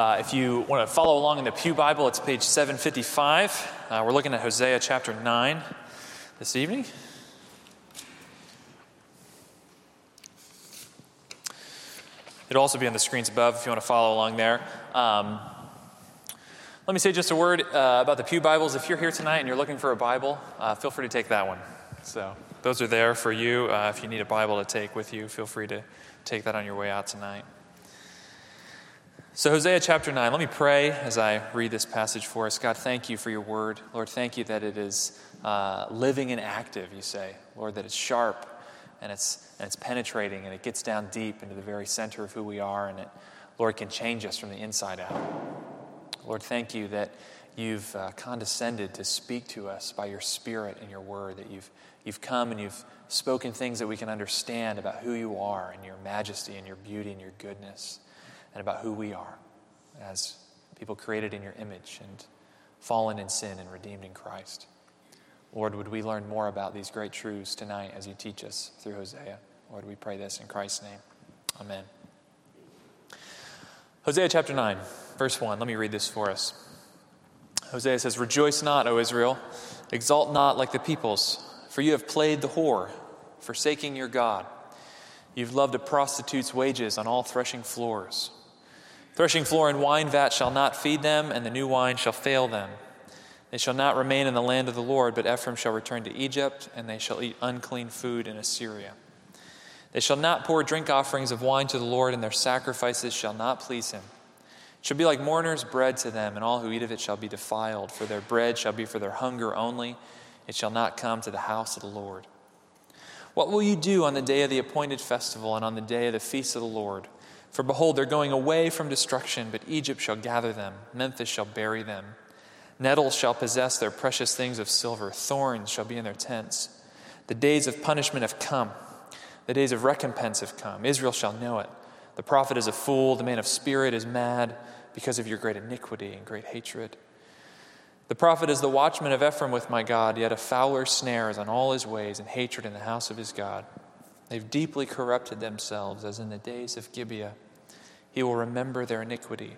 Uh, if you want to follow along in the Pew Bible, it's page 755. Uh, we're looking at Hosea chapter 9 this evening. It'll also be on the screens above if you want to follow along there. Um, let me say just a word uh, about the Pew Bibles. If you're here tonight and you're looking for a Bible, uh, feel free to take that one. So, those are there for you. Uh, if you need a Bible to take with you, feel free to take that on your way out tonight. So, Hosea chapter 9, let me pray as I read this passage for us. God, thank you for your word. Lord, thank you that it is uh, living and active, you say. Lord, that it's sharp and it's, and it's penetrating and it gets down deep into the very center of who we are and it, Lord, can change us from the inside out. Lord, thank you that you've uh, condescended to speak to us by your Spirit and your word, that you've, you've come and you've spoken things that we can understand about who you are and your majesty and your beauty and your goodness and about who we are as people created in your image and fallen in sin and redeemed in Christ. Lord, would we learn more about these great truths tonight as you teach us through Hosea? Lord, we pray this in Christ's name. Amen. Hosea chapter 9, verse 1. Let me read this for us. Hosea says, Rejoice not, O Israel, exult not like the peoples, for you have played the whore, forsaking your God. You've loved a prostitute's wages on all threshing floors. Threshing floor and wine vat shall not feed them, and the new wine shall fail them. They shall not remain in the land of the Lord, but Ephraim shall return to Egypt, and they shall eat unclean food in Assyria. They shall not pour drink offerings of wine to the Lord, and their sacrifices shall not please him. It shall be like mourners' bread to them, and all who eat of it shall be defiled, for their bread shall be for their hunger only. It shall not come to the house of the Lord. What will you do on the day of the appointed festival and on the day of the feast of the Lord? For behold, they're going away from destruction, but Egypt shall gather them, Memphis shall bury them. Nettles shall possess their precious things of silver, thorns shall be in their tents. The days of punishment have come, the days of recompense have come. Israel shall know it. The prophet is a fool, the man of spirit is mad because of your great iniquity and great hatred. The prophet is the watchman of Ephraim with my God, yet a fouler snare is on all his ways and hatred in the house of his God. They've deeply corrupted themselves as in the days of Gibeah. He will remember their iniquity,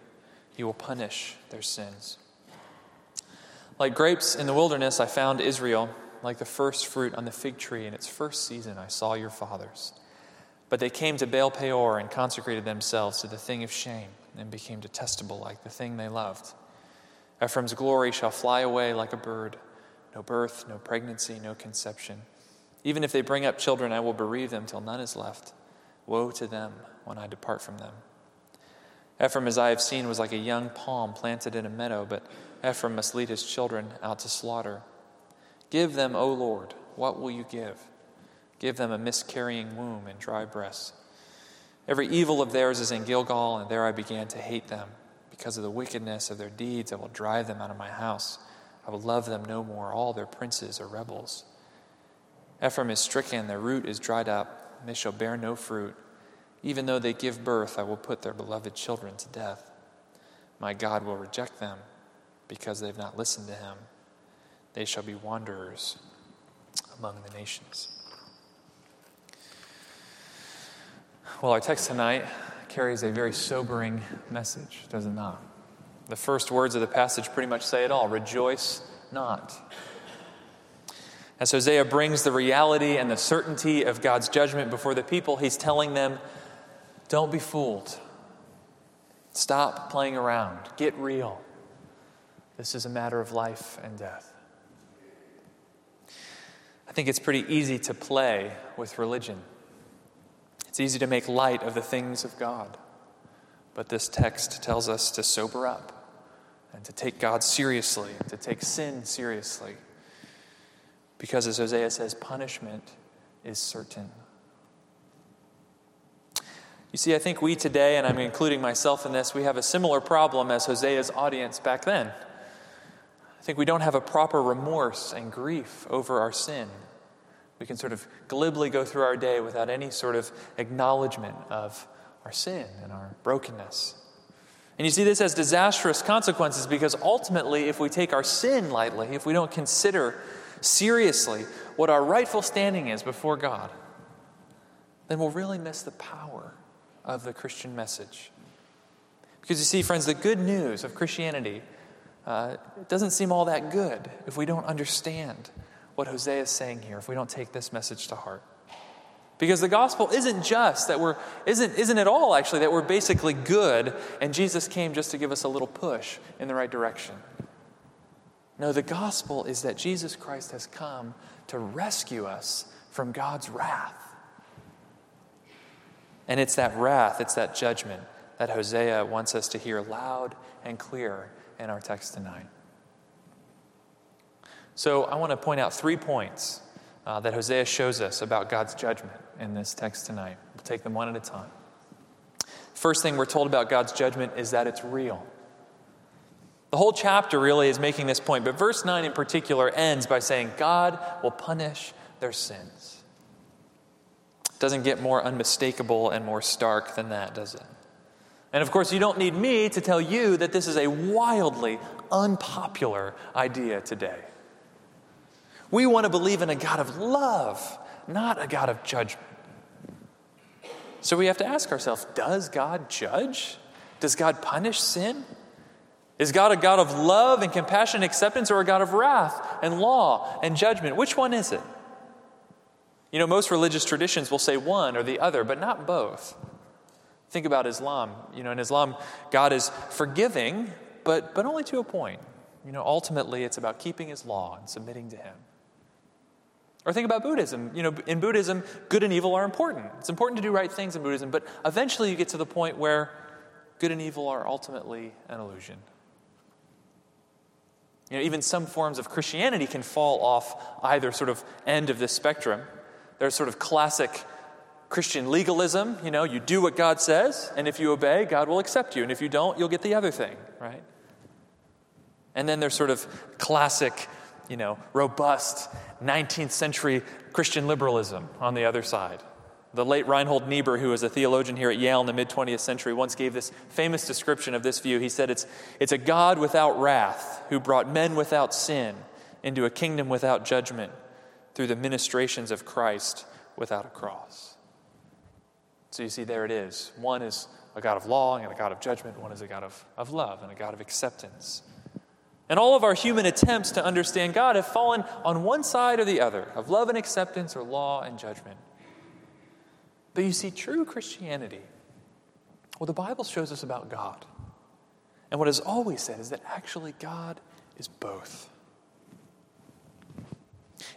he will punish their sins. Like grapes in the wilderness, I found Israel. Like the first fruit on the fig tree in its first season, I saw your fathers. But they came to Baal Peor and consecrated themselves to the thing of shame and became detestable like the thing they loved. Ephraim's glory shall fly away like a bird. No birth, no pregnancy, no conception. Even if they bring up children, I will bereave them till none is left. Woe to them when I depart from them. Ephraim, as I have seen, was like a young palm planted in a meadow, but Ephraim must lead his children out to slaughter. Give them, O Lord, what will you give? Give them a miscarrying womb and dry breasts. Every evil of theirs is in Gilgal, and there I began to hate them. Because of the wickedness of their deeds, I will drive them out of my house. I will love them no more. All their princes are rebels. Ephraim is stricken, their root is dried up, and they shall bear no fruit. Even though they give birth, I will put their beloved children to death. My God will reject them because they've not listened to him. They shall be wanderers among the nations. Well, our text tonight carries a very sobering message, does it not? The first words of the passage pretty much say it all rejoice not. As Hosea brings the reality and the certainty of God's judgment before the people, he's telling them, don't be fooled. Stop playing around. Get real. This is a matter of life and death. I think it's pretty easy to play with religion. It's easy to make light of the things of God. But this text tells us to sober up and to take God seriously, to take sin seriously. Because as Hosea says, punishment is certain. You see, I think we today, and I'm including myself in this, we have a similar problem as Hosea's audience back then. I think we don't have a proper remorse and grief over our sin. We can sort of glibly go through our day without any sort of acknowledgement of our sin and our brokenness. And you see, this has disastrous consequences because ultimately, if we take our sin lightly, if we don't consider seriously what our rightful standing is before God, then we'll really miss the power of the Christian message. Because you see, friends, the good news of Christianity uh, doesn't seem all that good if we don't understand what Hosea is saying here, if we don't take this message to heart. Because the gospel isn't just that we're, isn't, isn't at all actually that we're basically good and Jesus came just to give us a little push in the right direction. No, the gospel is that Jesus Christ has come to rescue us from God's wrath. And it's that wrath, it's that judgment that Hosea wants us to hear loud and clear in our text tonight. So I want to point out three points uh, that Hosea shows us about God's judgment in this text tonight. We'll take them one at a time. First thing we're told about God's judgment is that it's real. The whole chapter really is making this point, but verse 9 in particular ends by saying, God will punish their sins. It Doesn't get more unmistakable and more stark than that, does it? And of course, you don't need me to tell you that this is a wildly unpopular idea today. We want to believe in a God of love, not a God of judgment. So we have to ask ourselves does God judge? Does God punish sin? Is God a God of love and compassion and acceptance or a God of wrath and law and judgment? Which one is it? You know, most religious traditions will say one or the other, but not both. Think about Islam. You know, in Islam, God is forgiving, but, but only to a point. You know, ultimately, it's about keeping his law and submitting to him. Or think about Buddhism. You know, in Buddhism, good and evil are important. It's important to do right things in Buddhism, but eventually you get to the point where good and evil are ultimately an illusion. You know, even some forms of Christianity can fall off either sort of end of this spectrum. There's sort of classic Christian legalism, you know, you do what God says, and if you obey, God will accept you, and if you don't, you'll get the other thing, right? And then there's sort of classic, you know, robust 19th century Christian liberalism on the other side. The late Reinhold Niebuhr, who was a theologian here at Yale in the mid 20th century, once gave this famous description of this view. He said, it's, it's a God without wrath who brought men without sin into a kingdom without judgment through the ministrations of Christ without a cross. So you see, there it is. One is a God of law and a God of judgment, one is a God of, of love and a God of acceptance. And all of our human attempts to understand God have fallen on one side or the other of love and acceptance or law and judgment. But you see, true Christianity, what the Bible shows us about God, and what is always said is that actually God is both.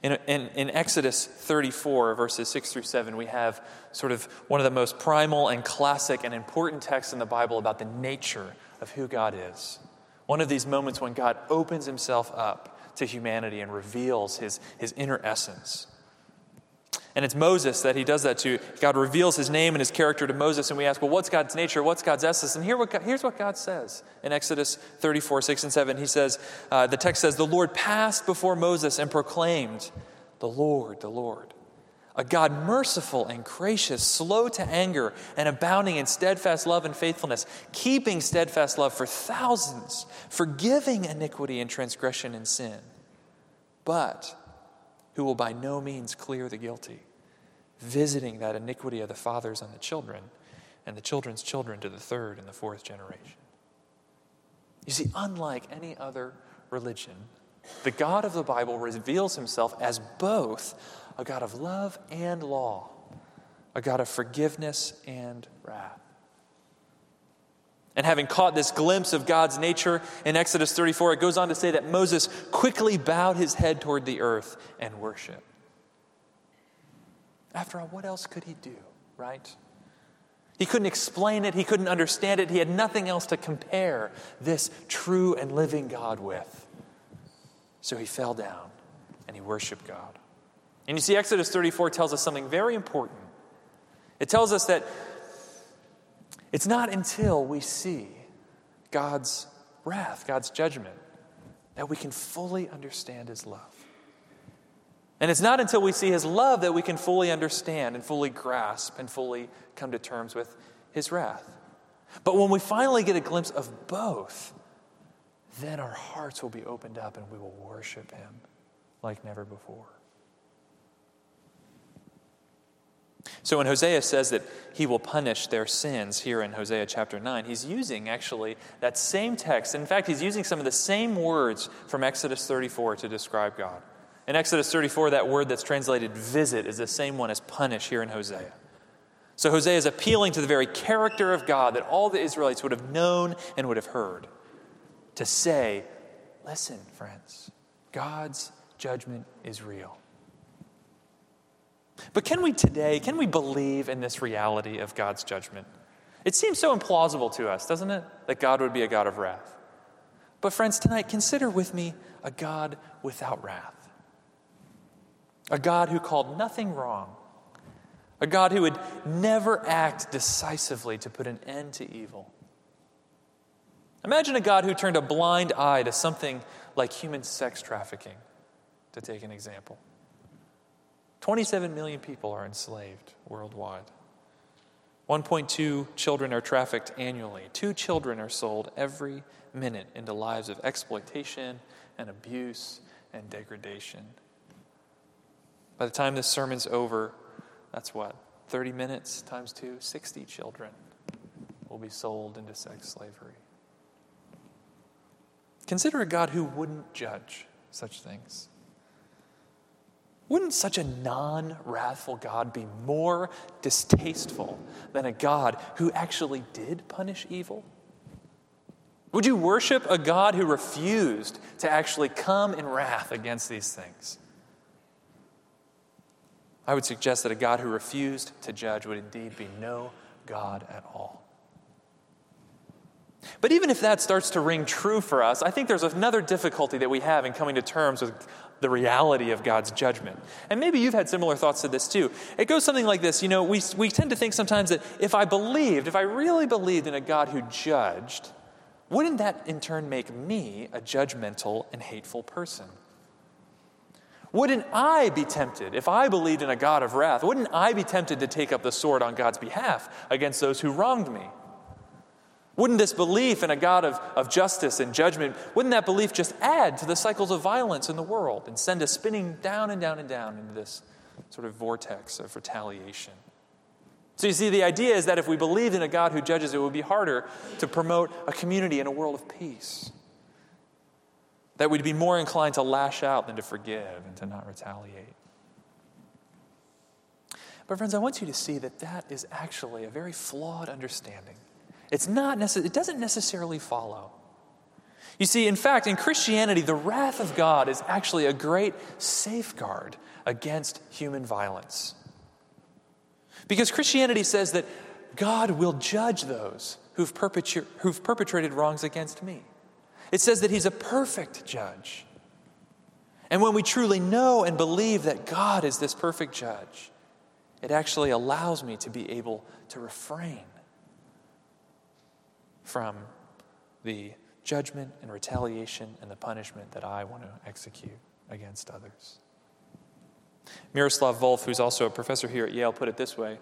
In, in, in, Exodus 34, verses 6 through 7, we have sort of one of the most primal and classic and important texts in the Bible about the nature of who God is. One of these moments when God opens himself up to humanity and reveals his, his inner essence. And it's Moses that he does that to. God reveals his name and his character to Moses, and we ask, well, what's God's nature? What's God's essence? And here what God, here's what God says in Exodus 34, 6 and 7. He says, uh, the text says, The Lord passed before Moses and proclaimed, The Lord, the Lord, a God merciful and gracious, slow to anger, and abounding in steadfast love and faithfulness, keeping steadfast love for thousands, forgiving iniquity and transgression and sin. But who will by no means clear the guilty, visiting that iniquity of the fathers on the children, and the children's children to the third and the fourth generation. You see, unlike any other religion, the God of the Bible reveals himself as both a God of love and law, a God of forgiveness and wrath. And having caught this glimpse of God's nature in Exodus 34, it goes on to say that Moses quickly bowed his head toward the earth and worshiped. After all, what else could he do, right? He couldn't explain it, he couldn't understand it, he had nothing else to compare this true and living God with. So he fell down and he worshiped God. And you see, Exodus 34 tells us something very important. It tells us that it's not until we see God's wrath, God's judgment, that we can fully understand His love. And it's not until we see His love that we can fully understand and fully grasp and fully come to terms with His wrath. But when we finally get a glimpse of both, then our hearts will be opened up and we will worship Him like never before. So when Hosea says that he will punish their sins here in Hosea chapter 9, he's using actually that same text. In fact, he's using some of the same words from Exodus 34 to describe God. In Exodus 34, that word that's translated visit is the same one as punish here in Hosea. So Hosea is appealing to the very character of God that all the Israelites would have known and would have heard to say, listen, friends, God's judgment is real. But can we today, can we believe in this reality of God's judgment? It seems so implausible to us, doesn't it? That God would be a God of wrath. But, friends, tonight, consider with me a God without wrath. A God who called nothing wrong. A God who would never act decisively to put an end to evil. Imagine a God who turned a blind eye to something like human sex trafficking, to take an example. 27 million people are enslaved worldwide. 1.2 children are trafficked annually. Two children are sold every minute into lives of exploitation and abuse and degradation. By the time this sermon's over, that's what? 30 minutes times two, 60 children will be sold into sex slavery. Consider a God who wouldn't judge such things. Wouldn't such a non wrathful God be more distasteful than a God who actually did punish evil? Would you worship a God who refused to actually come in wrath against these things? I would suggest that a God who refused to judge would indeed be no God at all. But even if that starts to ring true for us, I think there's another difficulty that we have in coming to terms with the reality of God's judgment. And maybe you've had similar thoughts to this too. It goes something like this You know, we, we tend to think sometimes that if I believed, if I really believed in a God who judged, wouldn't that in turn make me a judgmental and hateful person? Wouldn't I be tempted, if I believed in a God of wrath, wouldn't I be tempted to take up the sword on God's behalf against those who wronged me? Wouldn't this belief in a God of, of justice and judgment, wouldn't that belief just add to the cycles of violence in the world and send us spinning down and down and down into this sort of vortex of retaliation? So you see, the idea is that if we believed in a God who judges, it would be harder to promote a community in a world of peace. That we'd be more inclined to lash out than to forgive and to not retaliate. But, friends, I want you to see that that is actually a very flawed understanding it's not necess- it doesn't necessarily follow. You see, in fact, in Christianity, the wrath of God is actually a great safeguard against human violence. Because Christianity says that God will judge those who've, perpetu- who've perpetrated wrongs against me. It says that He's a perfect judge. And when we truly know and believe that God is this perfect judge, it actually allows me to be able to refrain from the judgment and retaliation and the punishment that I want to execute against others. Miroslav Volf, who's also a professor here at Yale, put it this way.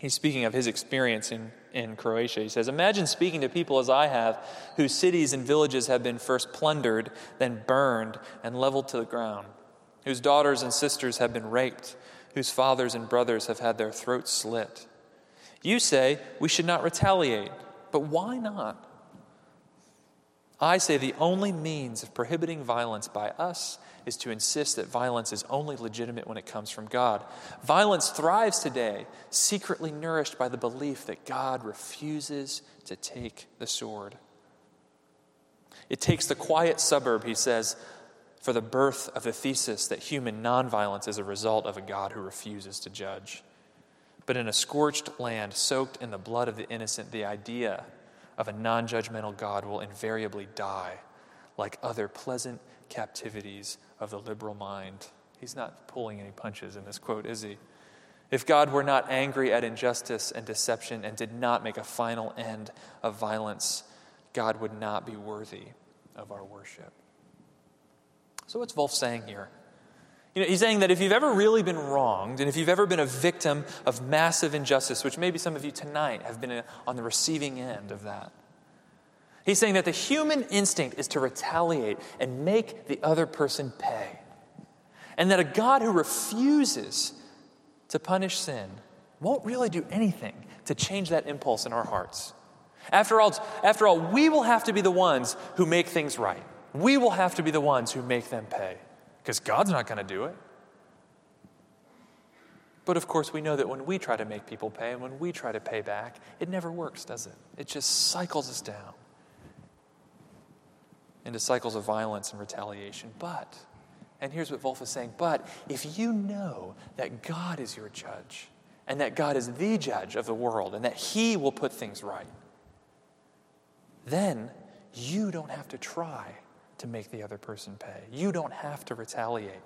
He's speaking of his experience in, in Croatia. He says, Imagine speaking to people as I have, whose cities and villages have been first plundered, then burned, and leveled to the ground, whose daughters and sisters have been raped, whose fathers and brothers have had their throats slit. You say, We should not retaliate. But why not? I say the only means of prohibiting violence by us is to insist that violence is only legitimate when it comes from God. Violence thrives today, secretly nourished by the belief that God refuses to take the sword. It takes the quiet suburb, he says, for the birth of the thesis that human nonviolence is a result of a God who refuses to judge. But in a scorched land soaked in the blood of the innocent, the idea of a non judgmental God will invariably die, like other pleasant captivities of the liberal mind. He's not pulling any punches in this quote, is he? If God were not angry at injustice and deception and did not make a final end of violence, God would not be worthy of our worship. So, what's Volf saying here? You know, he's saying that if you've ever really been wronged, and if you've ever been a victim of massive injustice, which maybe some of you tonight have been uh, on the receiving end of that, he's saying that the human instinct is to retaliate and make the other person pay. And that a God who refuses to punish sin won't really do anything to change that impulse in our hearts. After all, after all, we will have to be the ones who make things right. We will have to be the ones who make them pay because God's not going to do it. But of course, we know that when we try to make people pay and when we try to pay back, it never works, does it? It just cycles us down into cycles of violence and retaliation. But, and here's what Volf is saying, but if you know that God is your judge and that God is the judge of the world and that He will put things right, then you don't have to try to make the other person pay. You don't have to retaliate.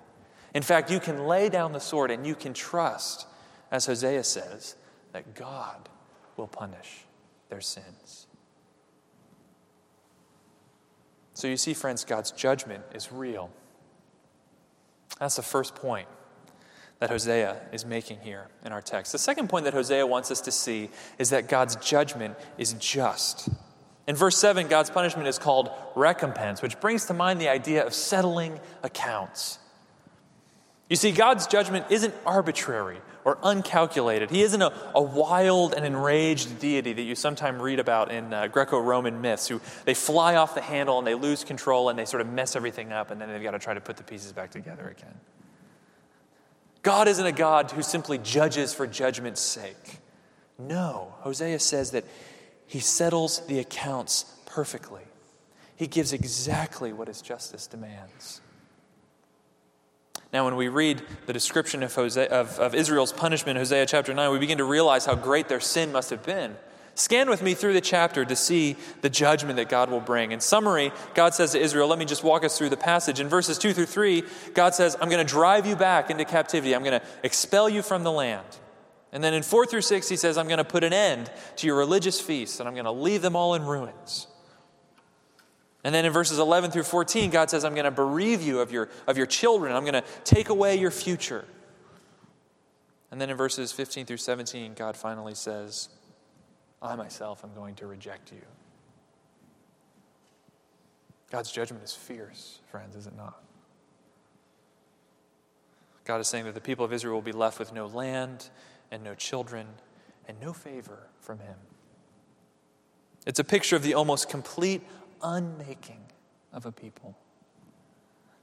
In fact, you can lay down the sword and you can trust, as Hosea says, that God will punish their sins. So you see, friends, God's judgment is real. That's the first point that Hosea is making here in our text. The second point that Hosea wants us to see is that God's judgment is just. In verse 7, God's punishment is called recompense, which brings to mind the idea of settling accounts. You see, God's judgment isn't arbitrary or uncalculated. He isn't a, a wild and enraged deity that you sometimes read about in uh, Greco Roman myths, who they fly off the handle and they lose control and they sort of mess everything up and then they've got to try to put the pieces back together again. God isn't a God who simply judges for judgment's sake. No, Hosea says that he settles the accounts perfectly. He gives exactly what his justice demands. Now, when we read the description of, Hosea, of, of Israel's punishment in Hosea chapter 9, we begin to realize how great their sin must have been. Scan with me through the chapter to see the judgment that God will bring. In summary, God says to Israel, let me just walk us through the passage. In verses 2 through 3, God says, I'm going to drive you back into captivity. I'm going to expel you from the land. And then in 4 through 6, he says, I'm going to put an end to your religious feasts and I'm going to leave them all in ruins. And then in verses 11 through 14, God says, I'm going to bereave you of your, of your children. I'm going to take away your future. And then in verses 15 through 17, God finally says, I myself am going to reject you. God's judgment is fierce, friends, is it not? God is saying that the people of Israel will be left with no land and no children and no favor from Him. It's a picture of the almost complete unmaking of a people,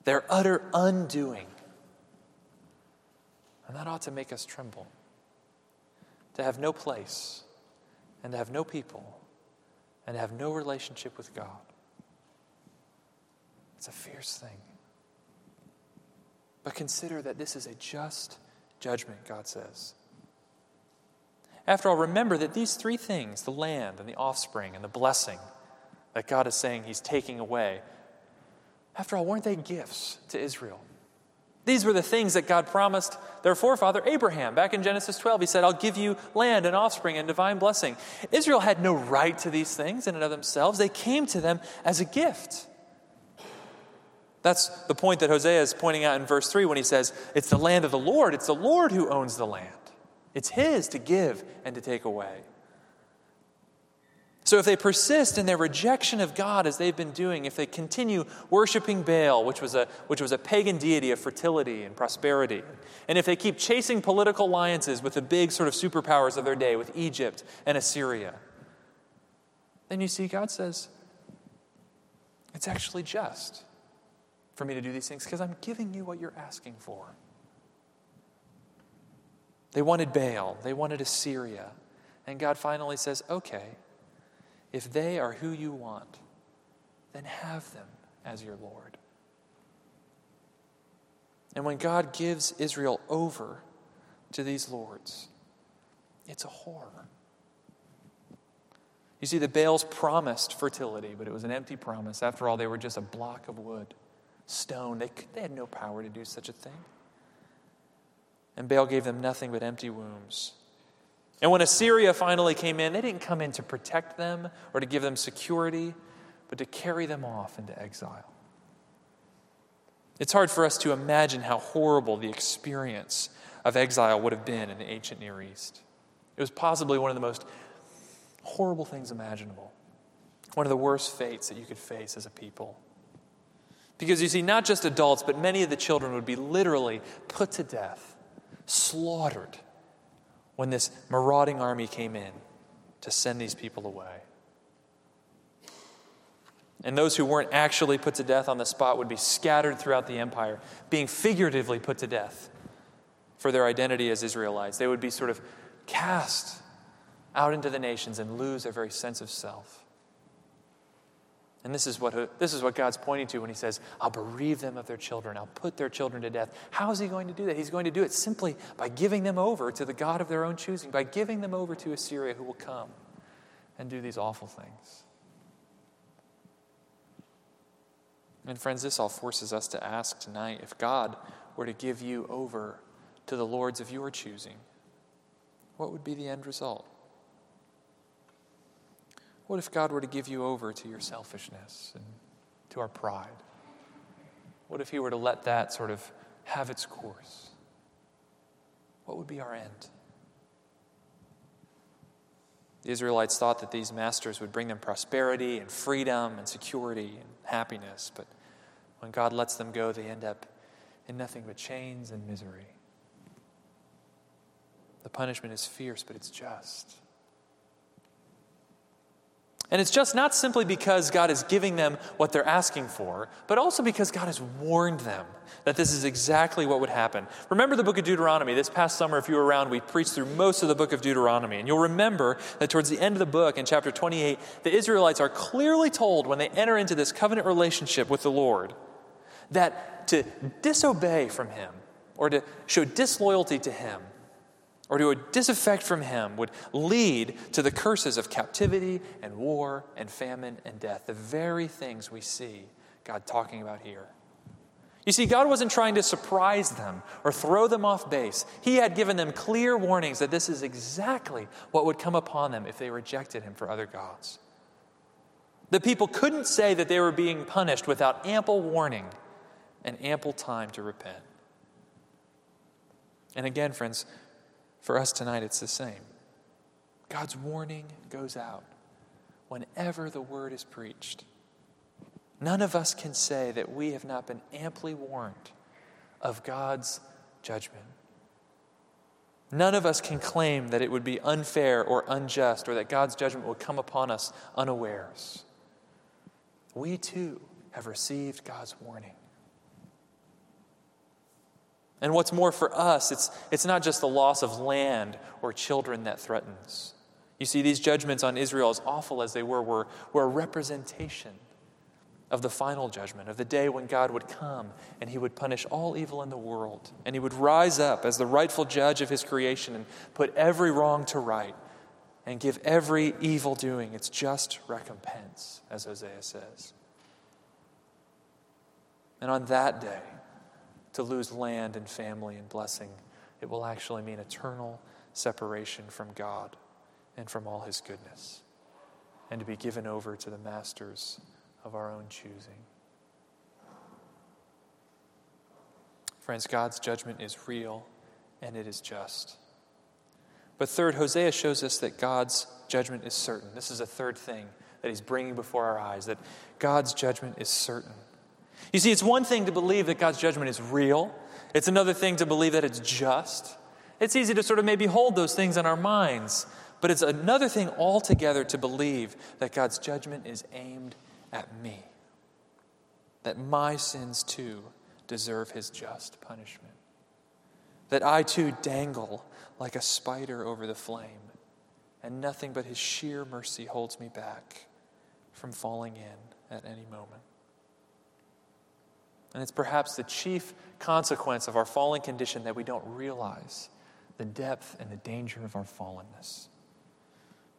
their utter undoing. And that ought to make us tremble. To have no place, and to have no people, and to have no relationship with God. It's a fierce thing. But consider that this is a just judgment, God says. After all, remember that these three things the land and the offspring and the blessing that God is saying He's taking away after all, weren't they gifts to Israel? These were the things that God promised their forefather Abraham. Back in Genesis 12, he said, I'll give you land and offspring and divine blessing. Israel had no right to these things in and of themselves, they came to them as a gift. That's the point that Hosea is pointing out in verse 3 when he says, It's the land of the Lord, it's the Lord who owns the land. It's His to give and to take away. So, if they persist in their rejection of God as they've been doing, if they continue worshiping Baal, which was, a, which was a pagan deity of fertility and prosperity, and if they keep chasing political alliances with the big sort of superpowers of their day, with Egypt and Assyria, then you see, God says, it's actually just for me to do these things because I'm giving you what you're asking for. They wanted Baal, they wanted Assyria. And God finally says, okay, if they are who you want, then have them as your Lord. And when God gives Israel over to these lords, it's a horror. You see, the Baals promised fertility, but it was an empty promise. After all, they were just a block of wood, stone. They, they had no power to do such a thing. And Baal gave them nothing but empty wombs. And when Assyria finally came in, they didn't come in to protect them or to give them security, but to carry them off into exile. It's hard for us to imagine how horrible the experience of exile would have been in the ancient Near East. It was possibly one of the most horrible things imaginable, one of the worst fates that you could face as a people. Because you see, not just adults, but many of the children would be literally put to death slaughtered, when this marauding army came in to send these people away. And those who weren't actually put to death on the spot would be scattered throughout the empire, being figuratively put to death for their identity as Israelites. They would be sort of cast out into the nations and lose their very sense of self. And this is what, this is what God's pointing to when He says, I'll bereave them of their children. I'll put their children to death. How is He going to do that? He's going to do it simply by giving them over to the God of their own choosing, by giving them over to Assyria who will come and do these awful things. And friends, this all forces us to ask tonight if God were to give you over to the lords of your choosing, what would be the end result? What if God were to give you over to your selfishness and to our pride? What if He were to let that sort of have its course? What would be our end? The Israelites thought that these masters would bring them prosperity and freedom and security and happiness, but when God lets them go, they end up in nothing but chains and misery. The punishment is fierce, but it's just. And it's just not simply because God is giving them what they're asking for, but also because God has warned them that this is exactly what would happen. Remember the book of Deuteronomy. This past summer, if you were around, we preached through most of the book of Deuteronomy. And you'll remember that towards the end of the book, in chapter 28, the Israelites are clearly told when they enter into this covenant relationship with the Lord that to disobey from Him or to show disloyalty to Him or to a disaffect from him would lead to the curses of captivity and war and famine and death, the very things we see God talking about here. You see, God wasn't trying to surprise them or throw them off base. He had given them clear warnings that this is exactly what would come upon them if they rejected Him for other gods. The people couldn't say that they were being punished without ample warning and ample time to repent. And again, friends, for us tonight, it's the same. God's warning goes out whenever the word is preached. None of us can say that we have not been amply warned of God's judgment. None of us can claim that it would be unfair or unjust or that God's judgment would come upon us unawares. We too have received God's warning. And what's more for us, it's, it's not just the loss of land or children that threatens. You see, these judgments on Israel, as awful as they were, were, were a representation of the final judgment, of the day when God would come and he would punish all evil in the world. And he would rise up as the rightful judge of his creation and put every wrong to right and give every evil doing its just recompense, as Hosea says. And on that day, to lose land and family and blessing. It will actually mean eternal separation from God and from all his goodness, and to be given over to the masters of our own choosing. Friends, God's judgment is real and it is just. But third, Hosea shows us that God's judgment is certain. This is a third thing that he's bringing before our eyes that God's judgment is certain. You see, it's one thing to believe that God's judgment is real, it's another thing to believe that it's just. It's easy to sort of maybe hold those things in our minds, but it's another thing altogether to believe that God's judgment is aimed at me, that my sins too deserve his just punishment, that I too dangle like a spider over the flame, and nothing but his sheer mercy holds me back from falling in at any moment. And it's perhaps the chief consequence of our fallen condition that we don't realize the depth and the danger of our fallenness.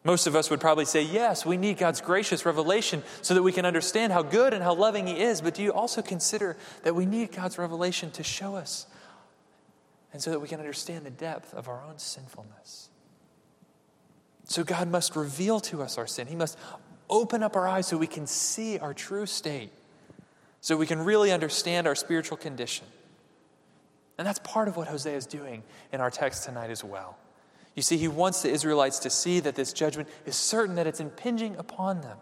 Most of us would probably say, yes, we need God's gracious revelation so that we can understand how good and how loving He is. But do you also consider that we need God's revelation to show us and so that we can understand the depth of our own sinfulness? So God must reveal to us our sin. He must open up our eyes so we can see our true state so we can really understand our spiritual condition. And that's part of what Hosea is doing in our text tonight as well. You see, he wants the Israelites to see that this judgment is certain that it's impinging upon them.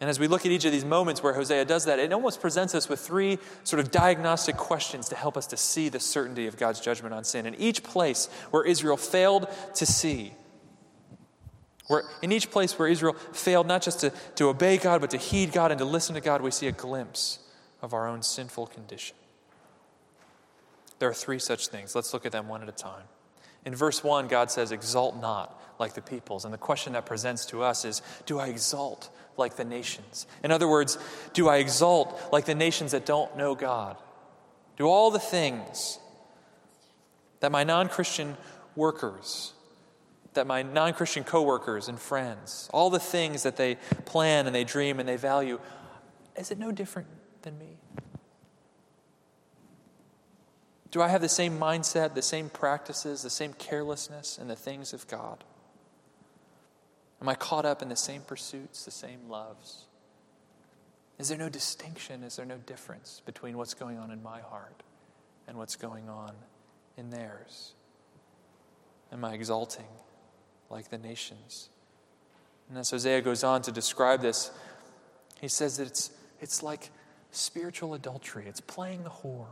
And as we look at each of these moments where Hosea does that, it almost presents us with three sort of diagnostic questions to help us to see the certainty of God's judgment on sin. In each place where Israel failed to see, where in each place where Israel failed not just to, to obey God, but to heed God and to listen to God, we see a glimpse of our own sinful condition. There are three such things. Let's look at them one at a time. In verse 1, God says, Exalt not like the peoples. And the question that presents to us is Do I exalt like the nations? In other words, do I exalt like the nations that don't know God? Do all the things that my non Christian workers, that my non Christian coworkers and friends, all the things that they plan and they dream and they value, is it no different than me? Do I have the same mindset, the same practices, the same carelessness in the things of God? Am I caught up in the same pursuits, the same loves? Is there no distinction? Is there no difference between what's going on in my heart and what's going on in theirs? Am I exalting like the nations? And as Hosea goes on to describe this, he says that it's, it's like spiritual adultery, it's playing the whore.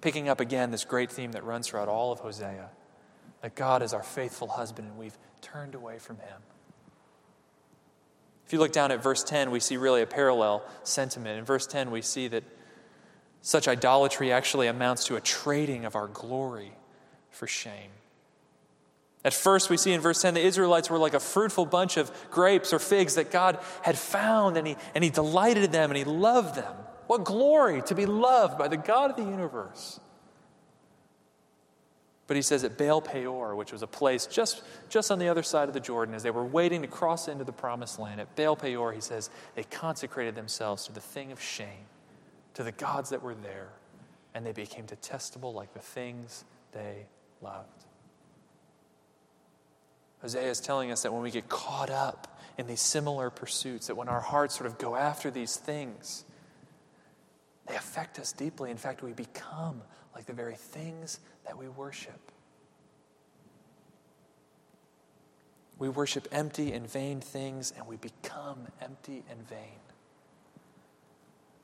Picking up again this great theme that runs throughout all of Hosea that God is our faithful husband and we've turned away from him. If you look down at verse 10, we see really a parallel sentiment. In verse 10, we see that such idolatry actually amounts to a trading of our glory for shame. At first, we see in verse 10 the Israelites were like a fruitful bunch of grapes or figs that God had found, and he, and he delighted in them and He loved them. What glory to be loved by the God of the universe. But he says at Baal Peor, which was a place just, just on the other side of the Jordan, as they were waiting to cross into the promised land, at Baal Peor, he says, they consecrated themselves to the thing of shame, to the gods that were there, and they became detestable like the things they loved. Hosea is telling us that when we get caught up in these similar pursuits, that when our hearts sort of go after these things, they affect us deeply. In fact, we become like the very things that we worship. We worship empty and vain things, and we become empty and vain.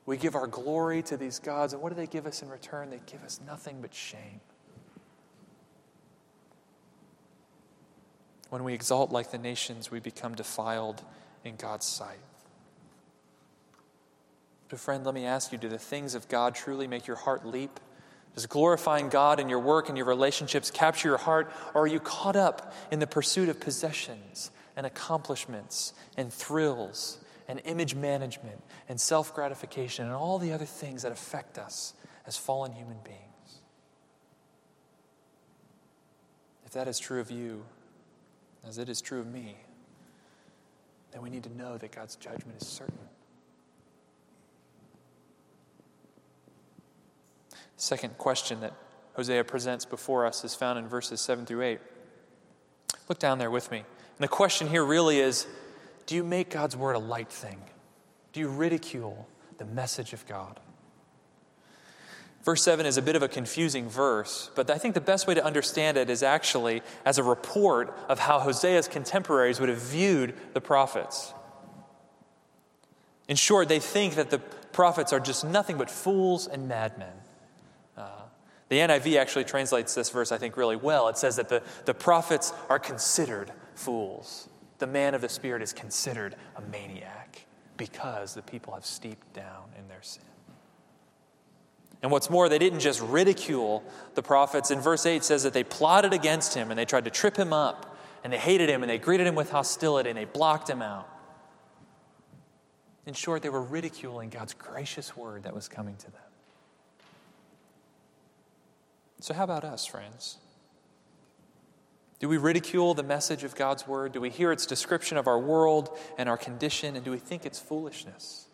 We give our glory to these gods, and what do they give us in return? They give us nothing but shame. When we exalt like the nations, we become defiled in God's sight. But, friend, let me ask you do the things of God truly make your heart leap? Does glorifying God in your work and your relationships capture your heart, or are you caught up in the pursuit of possessions and accomplishments and thrills and image management and self gratification and all the other things that affect us as fallen human beings? If that is true of you, as it is true of me, then we need to know that God's judgment is certain. Second question that Hosea presents before us is found in verses 7 through 8. Look down there with me. And the question here really is do you make God's word a light thing? Do you ridicule the message of God? Verse 7 is a bit of a confusing verse, but I think the best way to understand it is actually as a report of how Hosea's contemporaries would have viewed the prophets. In short, they think that the prophets are just nothing but fools and madmen. Uh, the NIV actually translates this verse, I think, really well. It says that the, the prophets are considered fools. The man of the Spirit is considered a maniac because the people have steeped down in their sin. And what's more, they didn't just ridicule the prophets. In verse 8 says that they plotted against him and they tried to trip him up and they hated him and they greeted him with hostility and they blocked him out. In short, they were ridiculing God's gracious word that was coming to them. So, how about us, friends? Do we ridicule the message of God's word? Do we hear its description of our world and our condition, and do we think it's foolishness?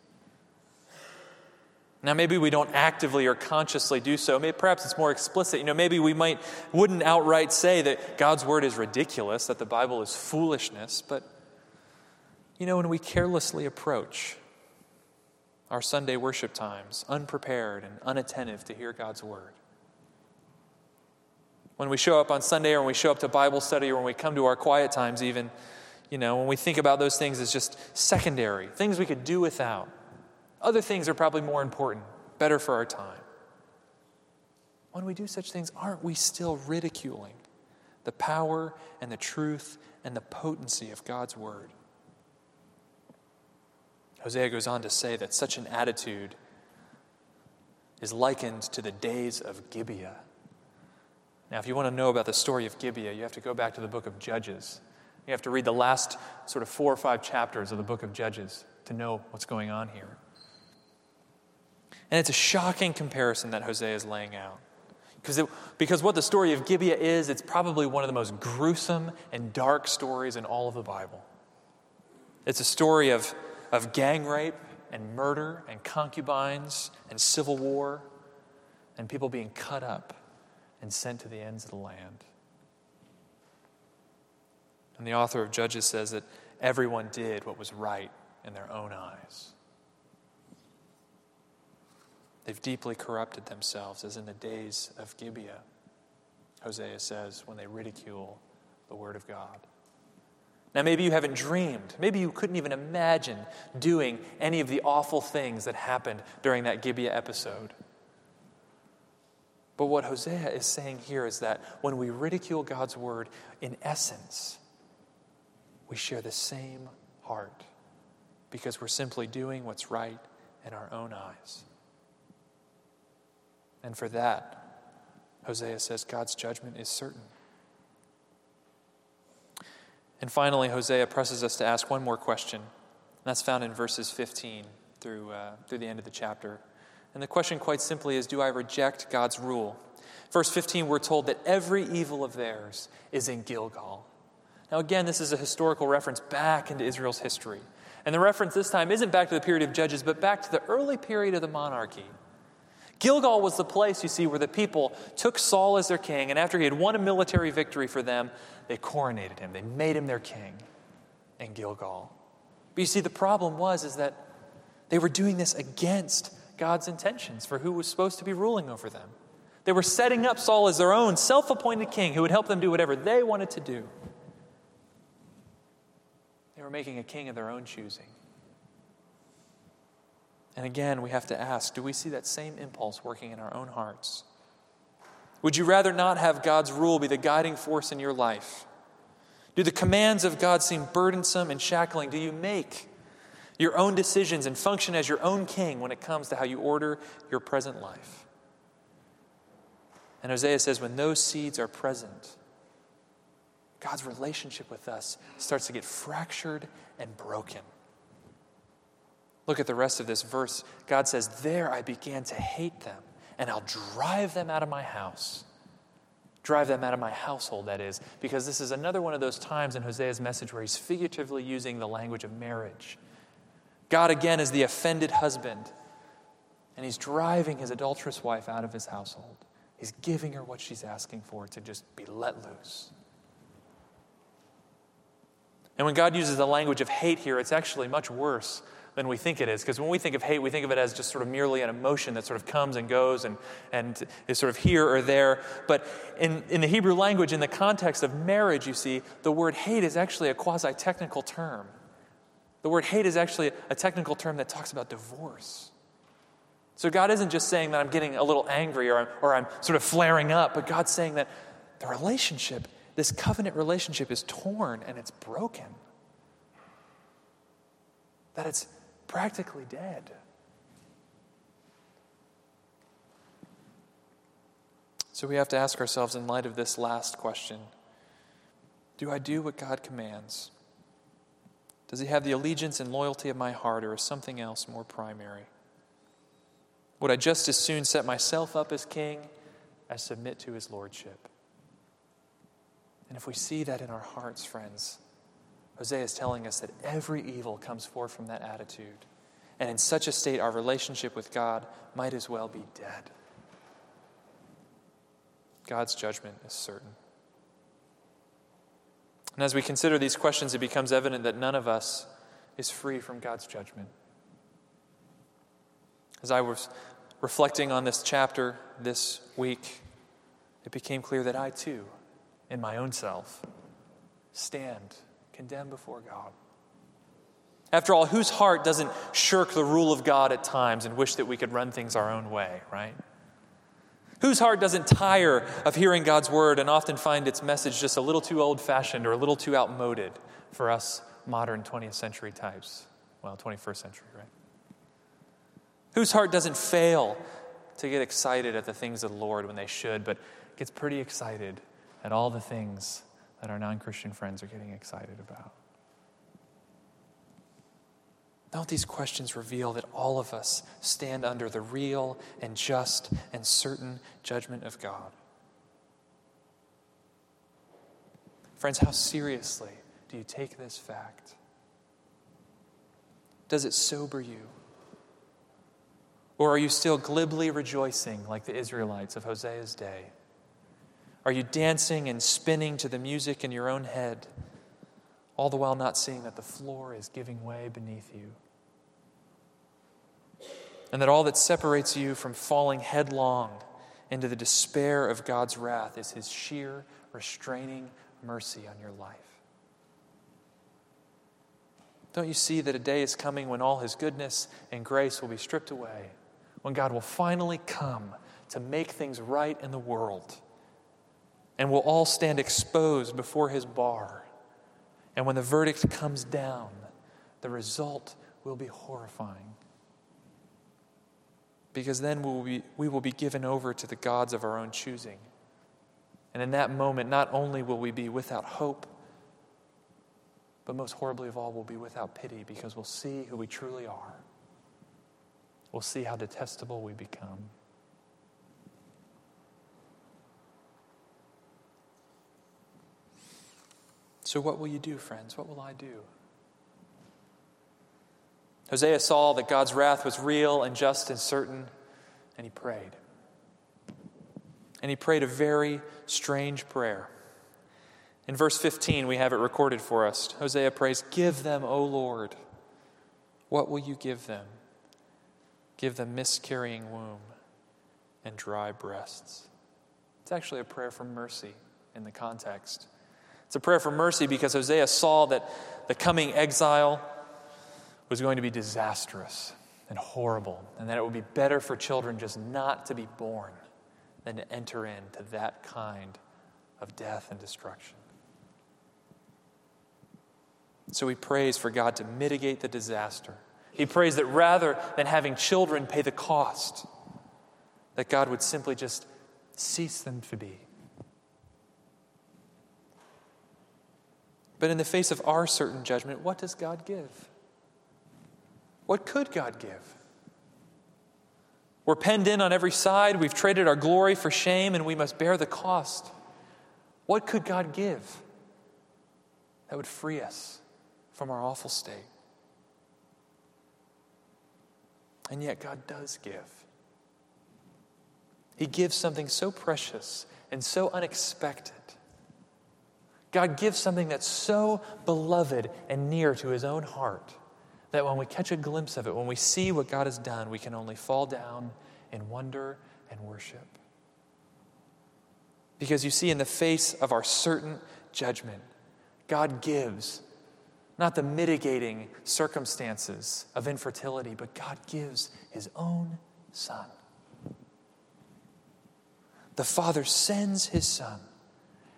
Now, maybe we don't actively or consciously do so. Maybe, perhaps it's more explicit. You know, maybe we might wouldn't outright say that God's word is ridiculous, that the Bible is foolishness, but you know, when we carelessly approach our Sunday worship times, unprepared and unattentive to hear God's word, when we show up on Sunday or when we show up to Bible study or when we come to our quiet times, even, you know, when we think about those things as just secondary, things we could do without. Other things are probably more important, better for our time. When we do such things, aren't we still ridiculing the power and the truth and the potency of God's word? Hosea goes on to say that such an attitude is likened to the days of Gibeah. Now, if you want to know about the story of Gibeah, you have to go back to the book of Judges. You have to read the last sort of four or five chapters of the book of Judges to know what's going on here. And it's a shocking comparison that Hosea is laying out. Because, it, because what the story of Gibeah is, it's probably one of the most gruesome and dark stories in all of the Bible. It's a story of, of gang rape and murder and concubines and civil war and people being cut up and sent to the ends of the land. And the author of Judges says that everyone did what was right in their own eyes. They've deeply corrupted themselves, as in the days of Gibeah, Hosea says, when they ridicule the Word of God. Now, maybe you haven't dreamed. Maybe you couldn't even imagine doing any of the awful things that happened during that Gibeah episode. But what Hosea is saying here is that when we ridicule God's word, in essence, we share the same heart because we're simply doing what's right in our own eyes. And for that, Hosea says God's judgment is certain. And finally, Hosea presses us to ask one more question. and That's found in verses 15 through, uh, through the end of the chapter. And the question, quite simply, is Do I reject God's rule? Verse 15, we're told that every evil of theirs is in Gilgal. Now, again, this is a historical reference back into Israel's history. And the reference this time isn't back to the period of Judges, but back to the early period of the monarchy. Gilgal was the place, you see, where the people took Saul as their king, and after he had won a military victory for them, they coronated him. They made him their king in Gilgal. But you see, the problem was is that they were doing this against God's intentions for who was supposed to be ruling over them. They were setting up Saul as their own self appointed king who would help them do whatever they wanted to do. They were making a king of their own choosing. And again, we have to ask do we see that same impulse working in our own hearts? Would you rather not have God's rule be the guiding force in your life? Do the commands of God seem burdensome and shackling? Do you make your own decisions and function as your own king when it comes to how you order your present life? And Hosea says, when those seeds are present, God's relationship with us starts to get fractured and broken. Look at the rest of this verse. God says, There I began to hate them, and I'll drive them out of my house. Drive them out of my household, that is, because this is another one of those times in Hosea's message where he's figuratively using the language of marriage. God, again, is the offended husband, and he's driving his adulterous wife out of his household. He's giving her what she's asking for to just be let loose. And when God uses the language of hate here, it's actually much worse than we think it is. Because when we think of hate, we think of it as just sort of merely an emotion that sort of comes and goes and, and is sort of here or there. But in, in the Hebrew language, in the context of marriage, you see, the word hate is actually a quasi technical term. The word hate is actually a technical term that talks about divorce. So God isn't just saying that I'm getting a little angry or I'm, or I'm sort of flaring up, but God's saying that the relationship, this covenant relationship, is torn and it's broken. That it's practically dead. So we have to ask ourselves, in light of this last question Do I do what God commands? Does He have the allegiance and loyalty of my heart, or is something else more primary? Would I just as soon set myself up as king as submit to His lordship? And if we see that in our hearts, friends, Hosea is telling us that every evil comes forth from that attitude. And in such a state, our relationship with God might as well be dead. God's judgment is certain. And as we consider these questions, it becomes evident that none of us is free from God's judgment. As I was reflecting on this chapter this week, it became clear that I too, in my own self, stand condemned before God. After all, whose heart doesn't shirk the rule of God at times and wish that we could run things our own way, right? Whose heart doesn't tire of hearing God's word and often find its message just a little too old fashioned or a little too outmoded for us modern 20th century types? Well, 21st century, right? Whose heart doesn't fail to get excited at the things of the Lord when they should, but gets pretty excited at all the things that our non Christian friends are getting excited about? Don't these questions reveal that all of us stand under the real and just and certain judgment of God? Friends, how seriously do you take this fact? Does it sober you? Or are you still glibly rejoicing like the Israelites of Hosea's day? Are you dancing and spinning to the music in your own head? all the while not seeing that the floor is giving way beneath you. And that all that separates you from falling headlong into the despair of God's wrath is His sheer, restraining mercy on your life. Don't you see that a day is coming when all His goodness and grace will be stripped away? When God will finally come to make things right in the world and we'll all stand exposed before His bar and when the verdict comes down, the result will be horrifying. Because then we will, be, we will be given over to the gods of our own choosing. And in that moment, not only will we be without hope, but most horribly of all, we'll be without pity because we'll see who we truly are. We'll see how detestable we become. So, what will you do, friends? What will I do? Hosea saw that God's wrath was real and just and certain, and he prayed. And he prayed a very strange prayer. In verse 15, we have it recorded for us. Hosea prays, Give them, O Lord. What will you give them? Give them miscarrying womb and dry breasts. It's actually a prayer for mercy in the context. It's a prayer for mercy because Hosea saw that the coming exile was going to be disastrous and horrible, and that it would be better for children just not to be born than to enter into that kind of death and destruction. So he prays for God to mitigate the disaster. He prays that rather than having children pay the cost, that God would simply just cease them to be. But in the face of our certain judgment, what does God give? What could God give? We're penned in on every side. We've traded our glory for shame, and we must bear the cost. What could God give that would free us from our awful state? And yet, God does give. He gives something so precious and so unexpected God gives something that's so beloved and near to his own heart that when we catch a glimpse of it, when we see what God has done, we can only fall down in wonder and worship. Because you see, in the face of our certain judgment, God gives not the mitigating circumstances of infertility, but God gives his own Son. The Father sends his Son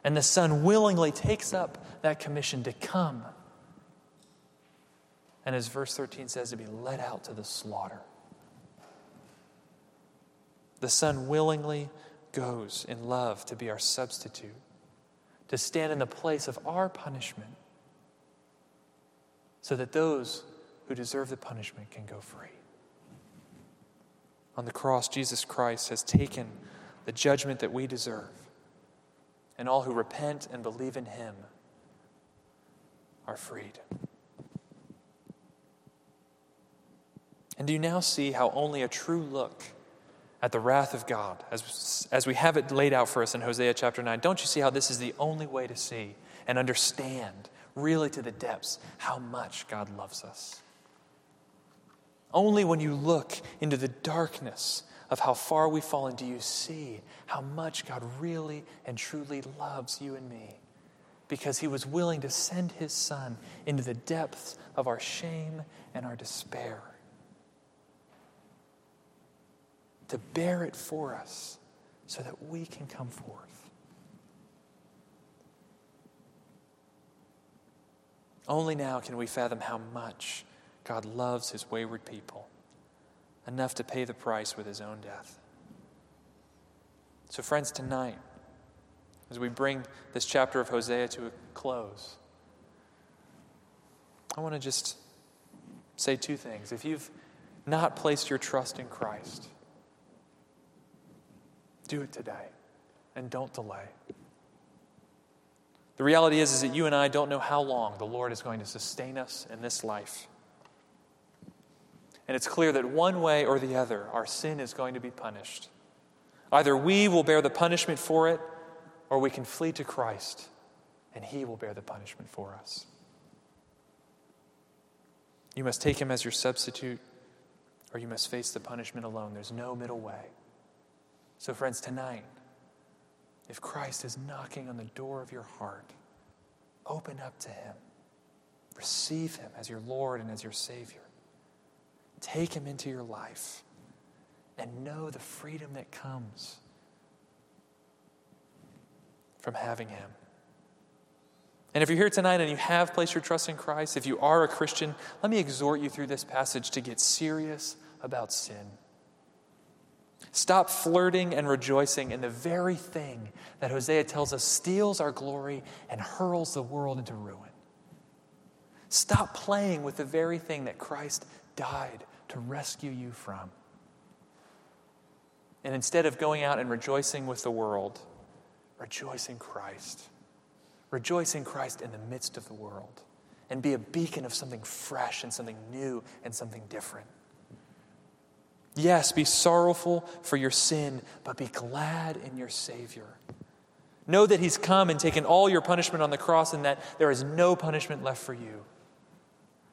and the Son willingly takes up that commission to come. And as verse 13 says, to be led out to the slaughter. The Son willingly goes in love to be our substitute, to stand in the place of our punishment, so that those who deserve the punishment can go free. On the cross, Jesus Christ has taken the judgment that we deserve and all who repent and believe in him are freed. And do you now see how only a true look at the wrath of God, as, as we have it laid out for us in Hosea chapter 9, don't you see how this is the only way to see and understand, really to the depths, how much God loves us? Only when you look into the darkness of how far we've fallen, do you see how much God really and truly loves you and me? because he was willing to send his son into the depths of our shame and our despair. To bear it for us so that we can come forth. Only now can we fathom how much God loves his wayward people, enough to pay the price with his own death. So, friends, tonight, as we bring this chapter of Hosea to a close, I want to just say two things. If you've not placed your trust in Christ, do it today and don't delay. The reality is, is that you and I don't know how long the Lord is going to sustain us in this life. And it's clear that one way or the other, our sin is going to be punished. Either we will bear the punishment for it, or we can flee to Christ and He will bear the punishment for us. You must take Him as your substitute, or you must face the punishment alone. There's no middle way. So, friends, tonight, if Christ is knocking on the door of your heart, open up to Him. Receive Him as your Lord and as your Savior. Take Him into your life and know the freedom that comes from having Him. And if you're here tonight and you have placed your trust in Christ, if you are a Christian, let me exhort you through this passage to get serious about sin. Stop flirting and rejoicing in the very thing that Hosea tells us steals our glory and hurls the world into ruin. Stop playing with the very thing that Christ died to rescue you from. And instead of going out and rejoicing with the world, rejoice in Christ. Rejoice in Christ in the midst of the world and be a beacon of something fresh and something new and something different. Yes, be sorrowful for your sin, but be glad in your Savior. Know that He's come and taken all your punishment on the cross and that there is no punishment left for you.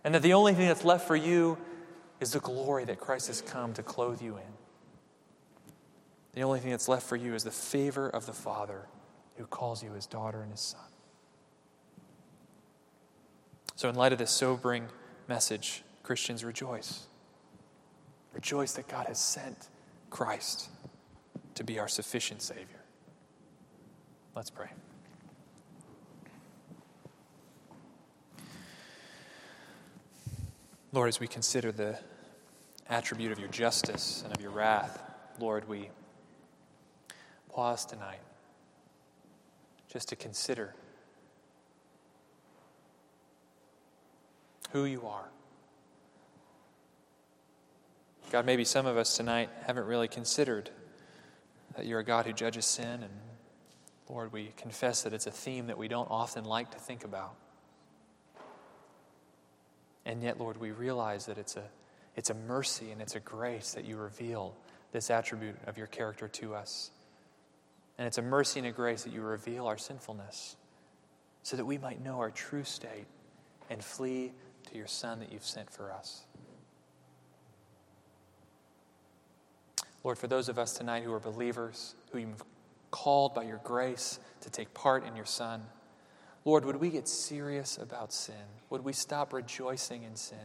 And that the only thing that's left for you is the glory that Christ has come to clothe you in. The only thing that's left for you is the favor of the Father who calls you his daughter and his son. So, in light of this sobering message, Christians rejoice. Rejoice that God has sent Christ to be our sufficient Savior. Let's pray. Lord, as we consider the attribute of your justice and of your wrath, Lord, we pause tonight just to consider who you are. God, maybe some of us tonight haven't really considered that you're a God who judges sin, and Lord, we confess that it's a theme that we don't often like to think about. And yet, Lord, we realize that it's a, it's a mercy and it's a grace that you reveal this attribute of your character to us. And it's a mercy and a grace that you reveal our sinfulness so that we might know our true state and flee to your Son that you've sent for us. Lord, for those of us tonight who are believers, who you've called by your grace to take part in your Son, Lord, would we get serious about sin? Would we stop rejoicing in sin?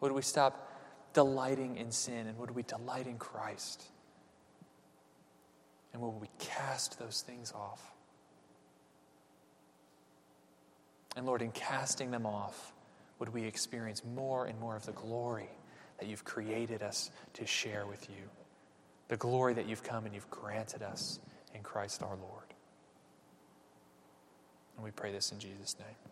Would we stop delighting in sin? And would we delight in Christ? And will we cast those things off? And Lord, in casting them off, would we experience more and more of the glory that you've created us to share with you? The glory that you've come and you've granted us in Christ our Lord. And we pray this in Jesus' name.